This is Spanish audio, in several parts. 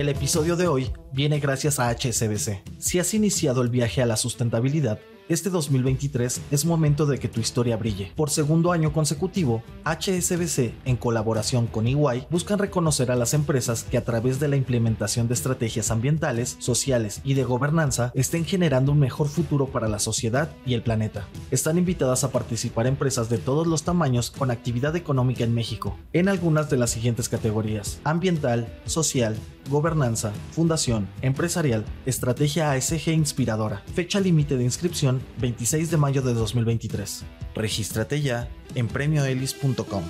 El episodio de hoy viene gracias a HSBC. Si has iniciado el viaje a la sustentabilidad, este 2023 es momento de que tu historia brille. Por segundo año consecutivo, HSBC, en colaboración con EY, buscan reconocer a las empresas que a través de la implementación de estrategias ambientales, sociales y de gobernanza estén generando un mejor futuro para la sociedad y el planeta. Están invitadas a participar empresas de todos los tamaños con actividad económica en México, en algunas de las siguientes categorías: ambiental, social, gobernanza, fundación, empresarial, estrategia ASG inspiradora. Fecha límite de inscripción 26 de mayo de 2023. Regístrate ya en premioelis.com.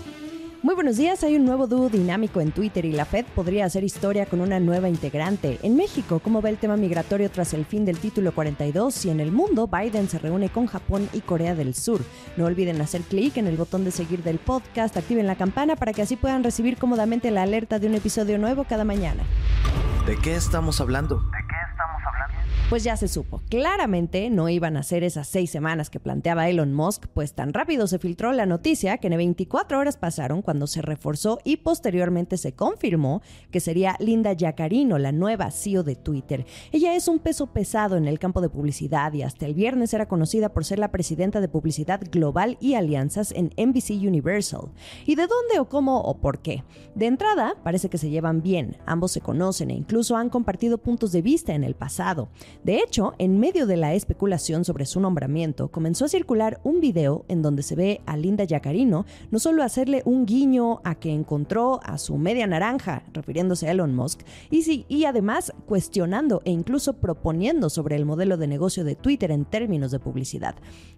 Muy buenos días, hay un nuevo dúo dinámico en Twitter y la Fed podría hacer historia con una nueva integrante. En México, ¿cómo va el tema migratorio tras el fin del título 42? Y en el mundo, Biden se reúne con Japón y Corea del Sur. No olviden hacer clic en el botón de seguir del podcast, activen la campana para que así puedan recibir cómodamente la alerta de un episodio nuevo cada mañana. ¿De qué estamos hablando? Pues ya se supo. Claramente no iban a ser esas seis semanas que planteaba Elon Musk, pues tan rápido se filtró la noticia que en 24 horas pasaron cuando se reforzó y posteriormente se confirmó que sería Linda Yacarino, la nueva CEO de Twitter. Ella es un peso pesado en el campo de publicidad y hasta el viernes era conocida por ser la presidenta de publicidad global y alianzas en NBC Universal. ¿Y de dónde o cómo o por qué? De entrada, parece que se llevan bien, ambos se conocen e incluso han compartido puntos de vista en el pasado. De hecho, en medio de la especulación sobre su nombramiento, comenzó a circular un video en donde se ve a Linda Yacarino no solo hacerle un guiño a que encontró a su media naranja, refiriéndose a Elon Musk, y, y además cuestionando e incluso proponiendo sobre el modelo de negocio de Twitter en términos de publicidad.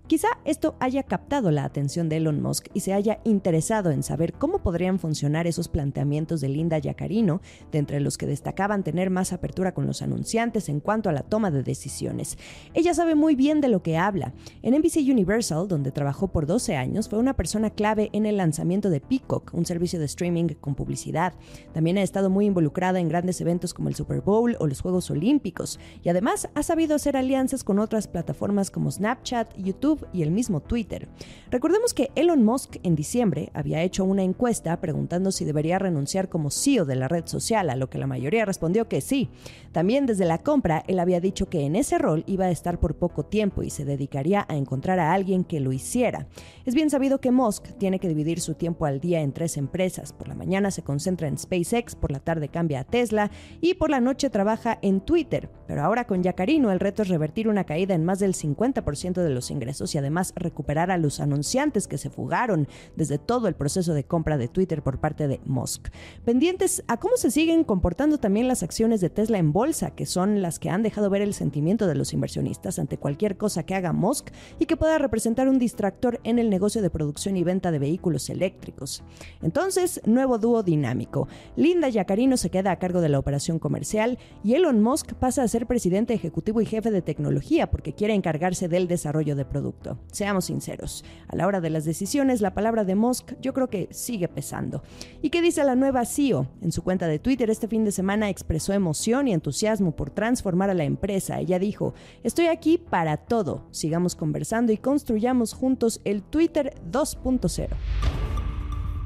Quizá esto haya captado la atención de Elon Musk y se haya interesado en saber cómo podrían funcionar esos planteamientos de Linda Yacarino, de entre los que destacaban tener más apertura con los anunciantes en cuanto a la toma de decisiones. Ella sabe muy bien de lo que habla. En NBC Universal, donde trabajó por 12 años, fue una persona clave en el lanzamiento de Peacock, un servicio de streaming con publicidad. También ha estado muy involucrada en grandes eventos como el Super Bowl o los Juegos Olímpicos, y además ha sabido hacer alianzas con otras plataformas como Snapchat, YouTube y el mismo Twitter. Recordemos que Elon Musk en diciembre había hecho una encuesta preguntando si debería renunciar como CEO de la red social, a lo que la mayoría respondió que sí. También desde la compra, él había dicho que en ese rol iba a estar por poco tiempo y se dedicaría a encontrar a alguien que lo hiciera. Es bien sabido que Musk tiene que dividir su tiempo al día en tres empresas. Por la mañana se concentra en SpaceX, por la tarde cambia a Tesla y por la noche trabaja en Twitter. Pero ahora con Yacarino el reto es revertir una caída en más del 50% de los ingresos y además recuperar a los anunciantes que se fugaron desde todo el proceso de compra de Twitter por parte de Musk. Pendientes a cómo se siguen comportando también las acciones de Tesla en bolsa, que son las que han dejado ver el sentimiento de los inversionistas ante cualquier cosa que haga Musk y que pueda representar un distractor en el negocio de producción y venta de vehículos eléctricos. Entonces, nuevo dúo dinámico. Linda Yacarino se queda a cargo de la operación comercial y Elon Musk pasa a ser presidente ejecutivo y jefe de tecnología porque quiere encargarse del desarrollo de producto. Seamos sinceros, a la hora de las decisiones la palabra de Musk yo creo que sigue pesando. ¿Y qué dice la nueva CEO? En su cuenta de Twitter este fin de semana expresó emoción y entusiasmo por transformar a la empresa. Ella dijo, estoy aquí para todo. Sigamos conversando y construyamos juntos el Twitter 2.0.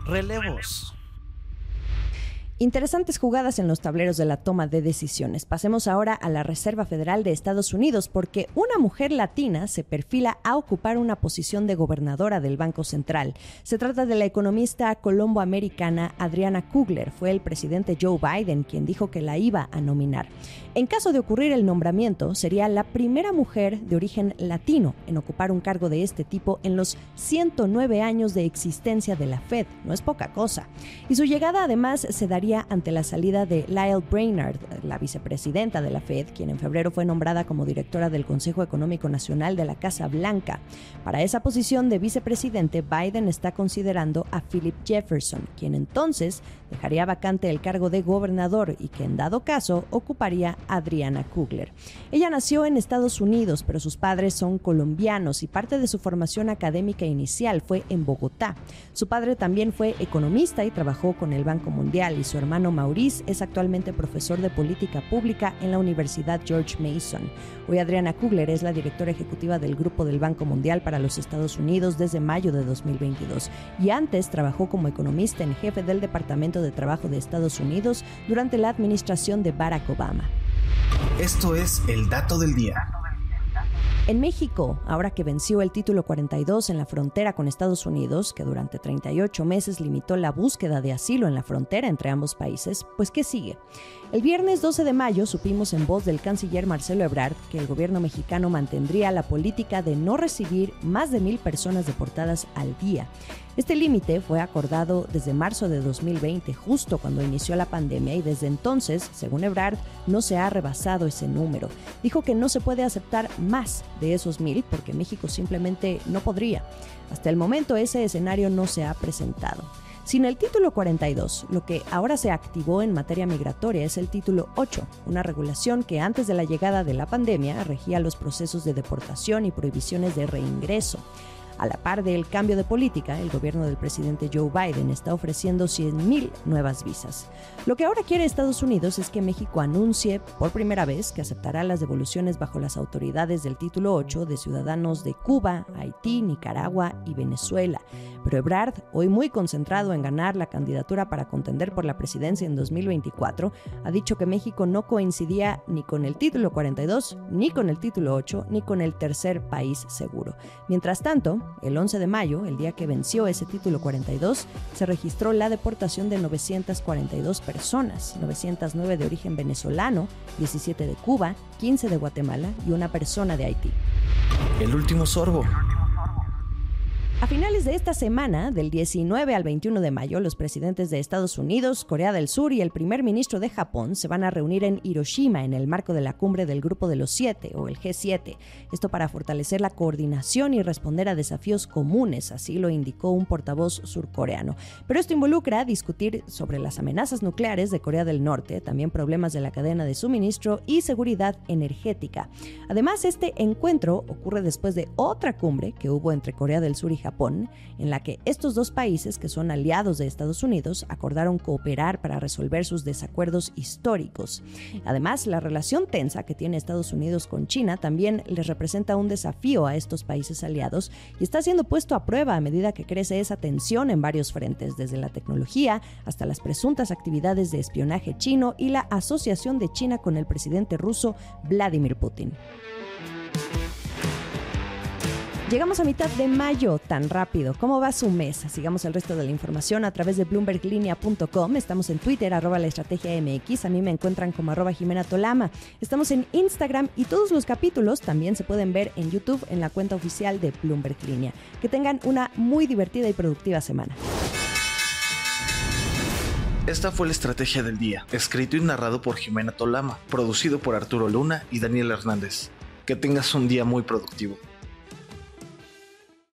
Relevos. Interesantes jugadas en los tableros de la toma de decisiones. Pasemos ahora a la Reserva Federal de Estados Unidos porque una mujer latina se perfila a ocupar una posición de gobernadora del Banco Central. Se trata de la economista colombo-americana Adriana Kugler. Fue el presidente Joe Biden quien dijo que la iba a nominar. En caso de ocurrir el nombramiento, sería la primera mujer de origen latino en ocupar un cargo de este tipo en los 109 años de existencia de la Fed. No es poca cosa. Y su llegada además se daría ante la salida de Lyle Brainard, la vicepresidenta de la Fed, quien en febrero fue nombrada como directora del Consejo Económico Nacional de la Casa Blanca. Para esa posición de vicepresidente, Biden está considerando a Philip Jefferson, quien entonces dejaría vacante el cargo de gobernador y que en dado caso ocuparía Adriana Kugler. Ella nació en Estados Unidos, pero sus padres son colombianos y parte de su formación académica inicial fue en Bogotá. Su padre también fue economista y trabajó con el Banco Mundial y su hermano Maurice es actualmente profesor de política pública en la Universidad George Mason. Hoy Adriana Kugler es la directora ejecutiva del Grupo del Banco Mundial para los Estados Unidos desde mayo de 2022 y antes trabajó como economista en jefe del Departamento de Trabajo de Estados Unidos durante la administración de Barack Obama. Esto es el dato del día. En México, ahora que venció el título 42 en la frontera con Estados Unidos, que durante 38 meses limitó la búsqueda de asilo en la frontera entre ambos países, pues ¿qué sigue? El viernes 12 de mayo supimos en voz del canciller Marcelo Ebrard que el gobierno mexicano mantendría la política de no recibir más de mil personas deportadas al día. Este límite fue acordado desde marzo de 2020, justo cuando inició la pandemia, y desde entonces, según Ebrard, no se ha rebasado ese número. Dijo que no se puede aceptar más de esos mil porque México simplemente no podría. Hasta el momento ese escenario no se ha presentado. Sin el título 42, lo que ahora se activó en materia migratoria es el título 8, una regulación que antes de la llegada de la pandemia regía los procesos de deportación y prohibiciones de reingreso. A la par del cambio de política, el gobierno del presidente Joe Biden está ofreciendo 100.000 nuevas visas. Lo que ahora quiere Estados Unidos es que México anuncie por primera vez que aceptará las devoluciones bajo las autoridades del título 8 de ciudadanos de Cuba, Haití, Nicaragua y Venezuela. Pero Ebrard, hoy muy concentrado en ganar la candidatura para contender por la presidencia en 2024, ha dicho que México no coincidía ni con el título 42, ni con el título 8, ni con el tercer país seguro. Mientras tanto, el 11 de mayo, el día que venció ese título 42, se registró la deportación de 942 personas, 909 de origen venezolano, 17 de Cuba, 15 de Guatemala y una persona de Haití. El último sorbo. A finales de esta semana, del 19 al 21 de mayo, los presidentes de Estados Unidos, Corea del Sur y el primer ministro de Japón se van a reunir en Hiroshima en el marco de la cumbre del Grupo de los Siete o el G7. Esto para fortalecer la coordinación y responder a desafíos comunes, así lo indicó un portavoz surcoreano. Pero esto involucra discutir sobre las amenazas nucleares de Corea del Norte, también problemas de la cadena de suministro y seguridad energética. Además, este encuentro ocurre después de otra cumbre que hubo entre Corea del Sur y Japón, en la que estos dos países, que son aliados de Estados Unidos, acordaron cooperar para resolver sus desacuerdos históricos. Además, la relación tensa que tiene Estados Unidos con China también les representa un desafío a estos países aliados y está siendo puesto a prueba a medida que crece esa tensión en varios frentes, desde la tecnología hasta las presuntas actividades de espionaje chino y la asociación de China con el presidente ruso Vladimir Putin. Llegamos a mitad de mayo, tan rápido. ¿Cómo va su mes? Sigamos el resto de la información a través de bloomberglinea.com. Estamos en Twitter, arroba la estrategia MX. A mí me encuentran como arroba Jimena Tolama. Estamos en Instagram y todos los capítulos también se pueden ver en YouTube en la cuenta oficial de Bloomberg Línea. Que tengan una muy divertida y productiva semana. Esta fue la estrategia del día, escrito y narrado por Jimena Tolama, producido por Arturo Luna y Daniel Hernández. Que tengas un día muy productivo.